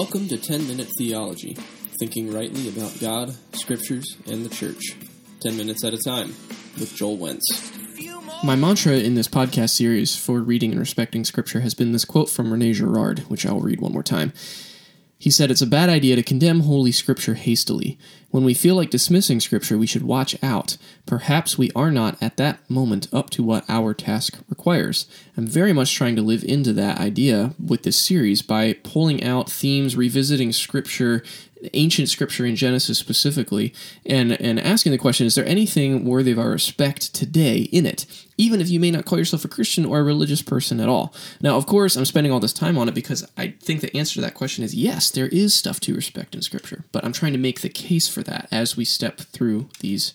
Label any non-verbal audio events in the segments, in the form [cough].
Welcome to 10 Minute Theology, thinking rightly about God, Scriptures, and the Church. 10 minutes at a time, with Joel Wentz. My mantra in this podcast series for reading and respecting Scripture has been this quote from Rene Girard, which I'll read one more time. He said, It's a bad idea to condemn Holy Scripture hastily. When we feel like dismissing Scripture, we should watch out. Perhaps we are not at that moment up to what our task requires. I'm very much trying to live into that idea with this series by pulling out themes, revisiting Scripture, ancient Scripture in Genesis specifically, and, and asking the question is there anything worthy of our respect today in it? Even if you may not call yourself a Christian or a religious person at all. Now, of course, I'm spending all this time on it because I think the answer to that question is yes, there is stuff to respect in Scripture, but I'm trying to make the case for that as we step through these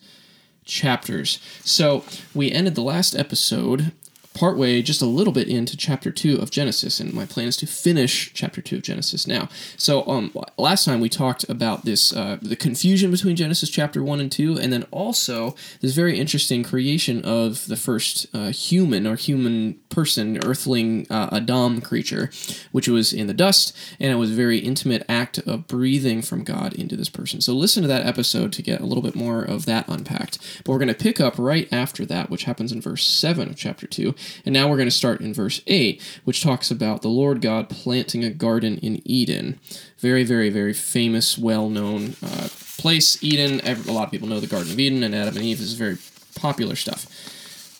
chapters. So we ended the last episode partway just a little bit into chapter 2 of Genesis and my plan is to finish chapter 2 of Genesis now. So um last time we talked about this uh, the confusion between Genesis chapter 1 and 2 and then also this very interesting creation of the first uh, human or human person earthling uh, Adam creature which was in the dust and it was a very intimate act of breathing from God into this person. So listen to that episode to get a little bit more of that unpacked. But we're going to pick up right after that which happens in verse 7 of chapter 2 and now we're going to start in verse 8, which talks about the Lord God planting a garden in Eden. Very, very, very famous, well known uh, place, Eden. A lot of people know the Garden of Eden, and Adam and Eve is very popular stuff.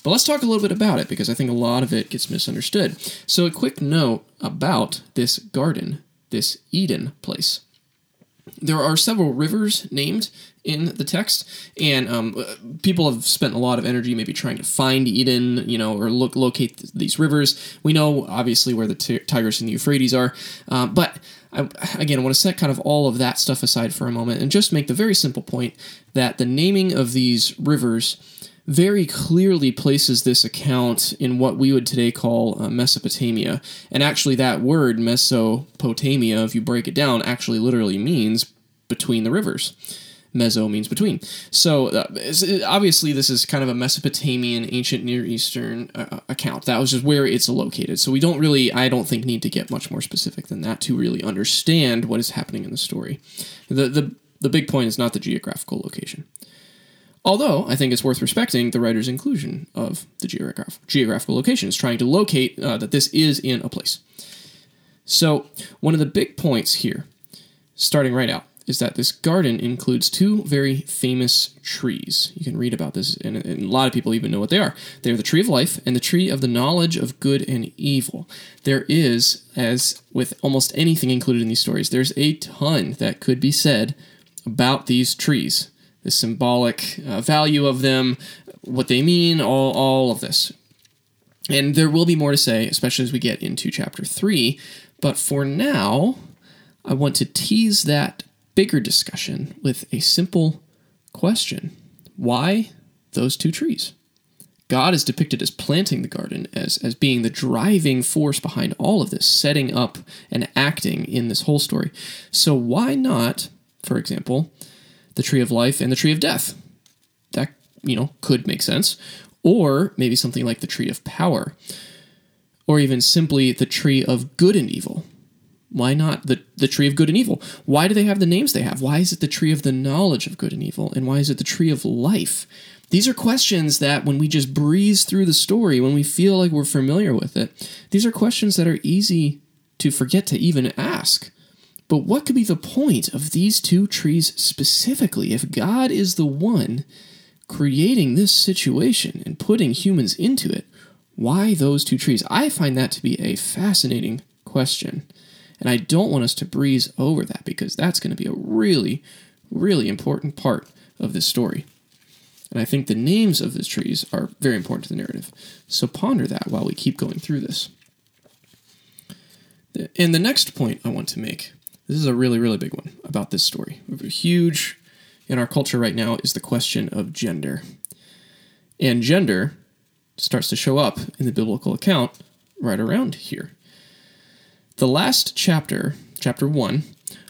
But let's talk a little bit about it because I think a lot of it gets misunderstood. So, a quick note about this garden, this Eden place. There are several rivers named in the text, and um, people have spent a lot of energy maybe trying to find Eden, you know, or look locate th- these rivers. We know obviously where the t- Tigris and the Euphrates are, uh, but I, again, I want to set kind of all of that stuff aside for a moment and just make the very simple point that the naming of these rivers very clearly places this account in what we would today call uh, Mesopotamia. And actually, that word, Mesopotamia, if you break it down, actually literally means between the rivers. Meso means between. So uh, obviously, this is kind of a Mesopotamian, ancient Near Eastern uh, account. That was just where it's located. So we don't really, I don't think, need to get much more specific than that to really understand what is happening in the story. The the the big point is not the geographical location. Although I think it's worth respecting the writer's inclusion of the geograph- geographical locations, trying to locate uh, that this is in a place. So, one of the big points here, starting right out, is that this garden includes two very famous trees. You can read about this, and, and, a lot of people even know what they are. They are the tree of life and the tree of the knowledge of good and evil. There is, as with almost anything included in these stories, there's a ton that could be said about these trees, the symbolic uh, value of them, what they mean, all, all of this. And there will be more to say, especially as we get into chapter 3. But for now, I want to tease that bigger discussion with a simple question Why those two trees? God is depicted as planting the garden, as, as being the driving force behind all of this, setting up and acting in this whole story. So, why not, for example, the tree of life and the tree of death? That, you know, could make sense. Or maybe something like the tree of power. Or even simply the tree of good and evil. Why not the, the tree of good and evil? Why do they have the names they have? Why is it the tree of the knowledge of good and evil? And why is it the tree of life? These are questions that when we just breeze through the story, when we feel like we're familiar with it, these are questions that are easy to forget to even ask. But what could be the point of these two trees specifically if God is the one creating this situation and putting humans into it? Why those two trees? I find that to be a fascinating question. And I don't want us to breeze over that because that's going to be a really, really important part of this story. And I think the names of these trees are very important to the narrative. So ponder that while we keep going through this. And the next point I want to make this is a really, really big one about this story. Huge in our culture right now is the question of gender. And gender starts to show up in the biblical account right around here. The last chapter, chapter 1,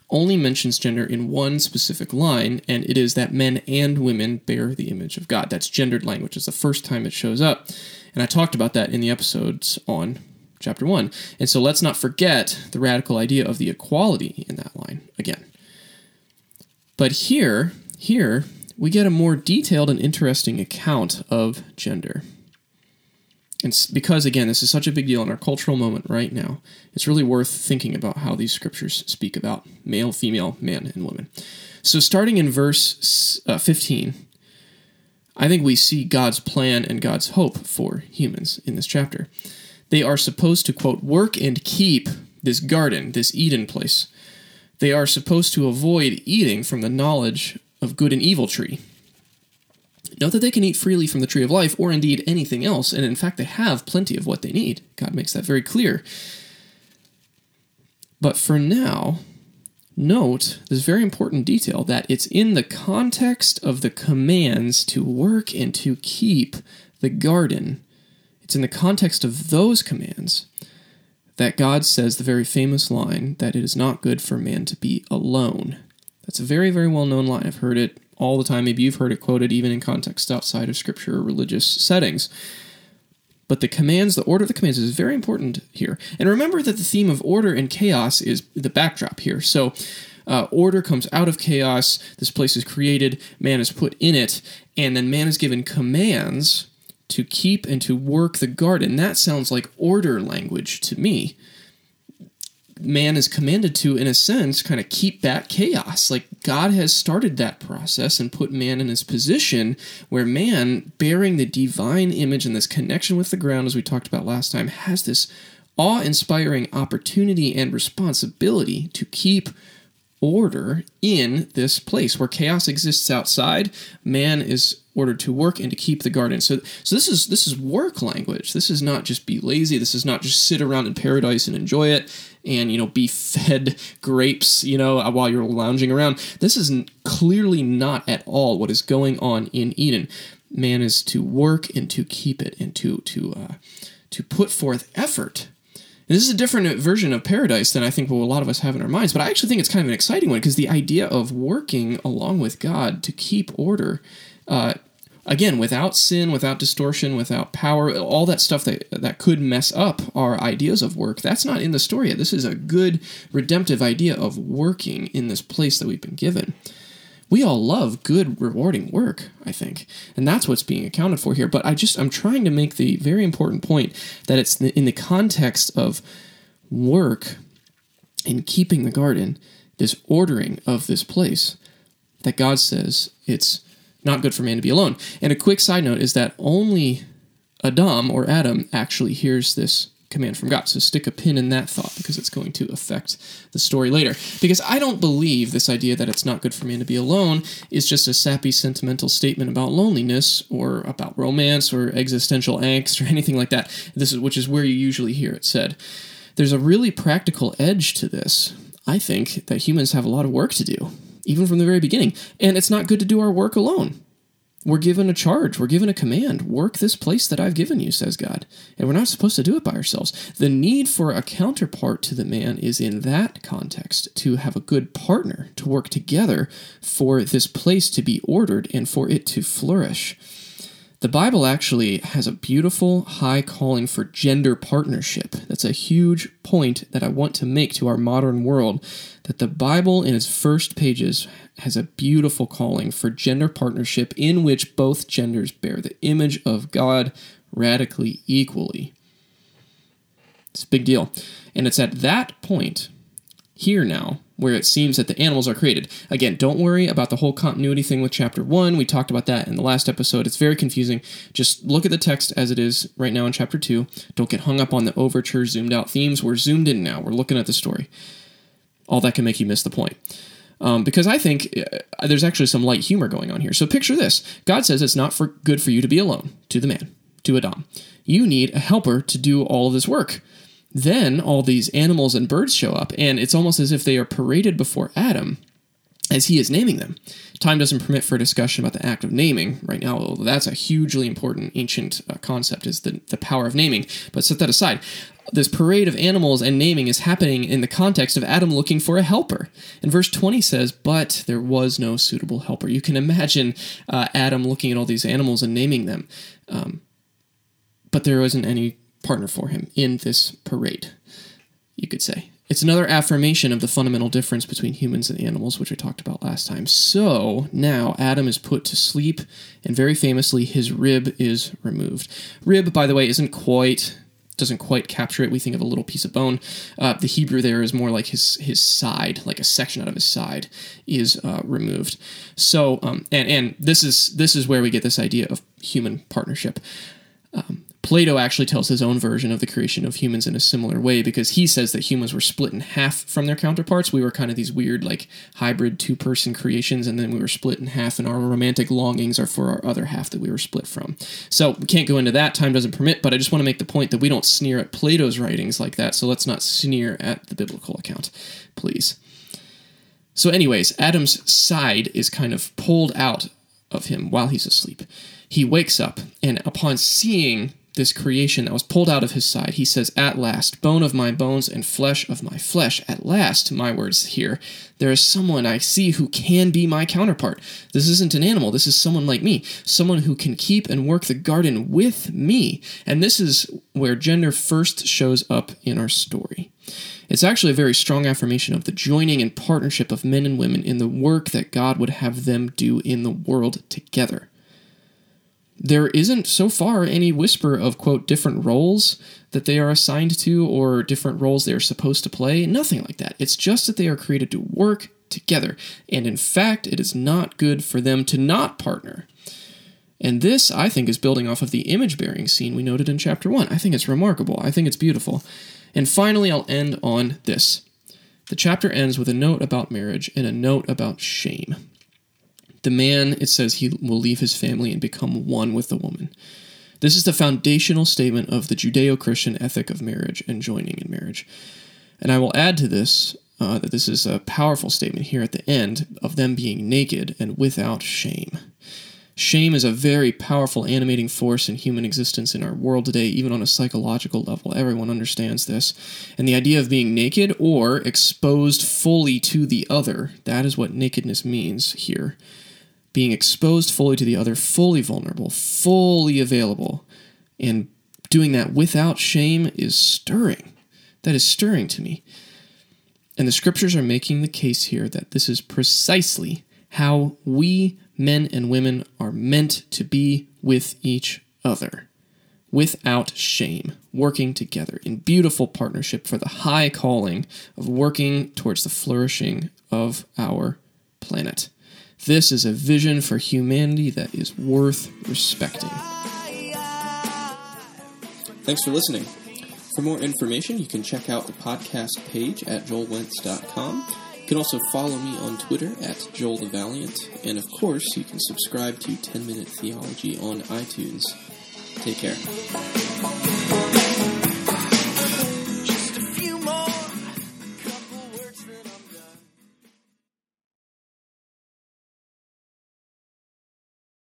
only mentions gender in one specific line, and it is that men and women bear the image of God. That's gendered language. It's the first time it shows up. And I talked about that in the episodes on chapter 1. And so let's not forget the radical idea of the equality in that line again. But here, here, we get a more detailed and interesting account of gender. And because, again, this is such a big deal in our cultural moment right now, it's really worth thinking about how these scriptures speak about male, female, man, and woman. So, starting in verse uh, 15, I think we see God's plan and God's hope for humans in this chapter. They are supposed to, quote, work and keep this garden, this Eden place. They are supposed to avoid eating from the knowledge of good and evil tree. Note that they can eat freely from the tree of life, or indeed anything else, and in fact, they have plenty of what they need. God makes that very clear. But for now, note this very important detail that it's in the context of the commands to work and to keep the garden. It's in the context of those commands that God says the very famous line that it is not good for man to be alone. That's a very, very well known line. I've heard it all the time. Maybe you've heard it quoted even in context outside of scripture or religious settings. But the commands, the order of the commands is very important here. And remember that the theme of order and chaos is the backdrop here. So uh, order comes out of chaos. This place is created, man is put in it, and then man is given commands to keep and to work the garden. That sounds like order language to me man is commanded to, in a sense, kind of keep back chaos. Like God has started that process and put man in his position where man, bearing the divine image and this connection with the ground, as we talked about last time, has this awe inspiring opportunity and responsibility to keep order in this place where chaos exists outside man is ordered to work and to keep the garden. So so this is this is work language. This is not just be lazy. This is not just sit around in paradise and enjoy it and you know be [laughs] fed grapes you know while you're lounging around. This is clearly not at all what is going on in eden. Man is to work and to keep it and to to uh, to put forth effort. And this is a different version of paradise than I think what a lot of us have in our minds, but I actually think it's kind of an exciting one because the idea of working along with God to keep order, uh, again, without sin, without distortion, without power, all that stuff that that could mess up our ideas of work, that's not in the story yet. This is a good redemptive idea of working in this place that we've been given we all love good rewarding work i think and that's what's being accounted for here but i just i'm trying to make the very important point that it's in the context of work and keeping the garden this ordering of this place that god says it's not good for man to be alone and a quick side note is that only adam or adam actually hears this command from God. So stick a pin in that thought because it's going to affect the story later. Because I don't believe this idea that it's not good for man to be alone is just a sappy sentimental statement about loneliness or about romance or existential angst or [laughs] anything like that. This is which is where you usually hear it said. There's a really practical edge to this. I think that humans have a lot of work to do, even from the very beginning, and it's not good to do our work alone. We're given a charge, we're given a command. Work this place that I've given you, says God. And we're not supposed to do it by ourselves. The need for a counterpart to the man is in that context to have a good partner to work together for this place to be ordered and for it to flourish. The Bible actually has a beautiful high calling for gender partnership. That's a huge point that I want to make to our modern world that the Bible in its first pages has a beautiful calling for gender partnership in which both genders bear the image of God radically equally. It's a big deal. And it's at that point here now where it seems that the animals are created. Again, don't worry about the whole continuity thing with chapter 1. We talked about that in the last episode. It's very confusing. Just look at the text as it is right now in chapter 2. Don't get hung up on the overture, zoomed out themes. We're zoomed in now. We're looking at the story. All that can make you miss the point. Um, because I think uh, there's actually some light humor going on here. So picture this God says it's not for good for you to be alone, to the man, to Adam. You need a helper to do all of this work. Then all these animals and birds show up, and it's almost as if they are paraded before Adam as he is naming them. Time doesn't permit for a discussion about the act of naming right now, although that's a hugely important ancient uh, concept, is the, the power of naming. But set that aside this parade of animals and naming is happening in the context of Adam looking for a helper. And verse 20 says, But there was no suitable helper. You can imagine uh, Adam looking at all these animals and naming them. Um, but there wasn't any partner for him in this parade, you could say. It's another affirmation of the fundamental difference between humans and animals, which we talked about last time. So now Adam is put to sleep, and very famously, his rib is removed. Rib, by the way, isn't quite doesn't quite capture it. We think of a little piece of bone. Uh, the Hebrew there is more like his his side, like a section out of his side, is uh, removed. So, um, and and this is this is where we get this idea of human partnership. Um, Plato actually tells his own version of the creation of humans in a similar way because he says that humans were split in half from their counterparts. We were kind of these weird, like, hybrid two person creations, and then we were split in half, and our romantic longings are for our other half that we were split from. So we can't go into that, time doesn't permit, but I just want to make the point that we don't sneer at Plato's writings like that, so let's not sneer at the biblical account, please. So, anyways, Adam's side is kind of pulled out of him while he's asleep. He wakes up, and upon seeing this creation that was pulled out of his side, he says, At last, bone of my bones and flesh of my flesh, at last, my words here, there is someone I see who can be my counterpart. This isn't an animal, this is someone like me, someone who can keep and work the garden with me. And this is where gender first shows up in our story. It's actually a very strong affirmation of the joining and partnership of men and women in the work that God would have them do in the world together there isn't so far any whisper of quote different roles that they are assigned to or different roles they are supposed to play. Nothing like that. It's just that they are created to work together. And in fact it is not good for them to not partner. And this i think is building off of the image bearing scene we noted in chapter 1 i think it's remarkable. I think it's beautiful. And finally i'll end on this. The chapter ends with a note about marriage and a note about shame the man, it says, he will leave his family and become one with the woman. This is the foundational statement of the Judeo Christian ethic of marriage and joining in marriage. And I will add to this uh, that this is a powerful statement here at the end of them being naked and without shame. Shame is a very powerful animating force in human existence in our world today, even on a psychological level. Everyone understands this. And the idea of being naked or exposed fully to the other, that is what nakedness means here being exposed fully to the other, fully vulnerable, fully available, and doing that without shame is stirring. That is stirring to me. And the scriptures are making the case here that this is precisely how we, men and women, are meant to be with each other. Without shame, working together in beautiful partnership for the high calling of working towards the flourishing of our planet. This is a vision for humanity that is worth respecting. Thanks for listening. For more information, you can check out the podcast page at joelwentz.com. You can also follow me on Twitter at Joel the Valiant. And of course, you can subscribe to 10 Minute Theology on iTunes. Take care.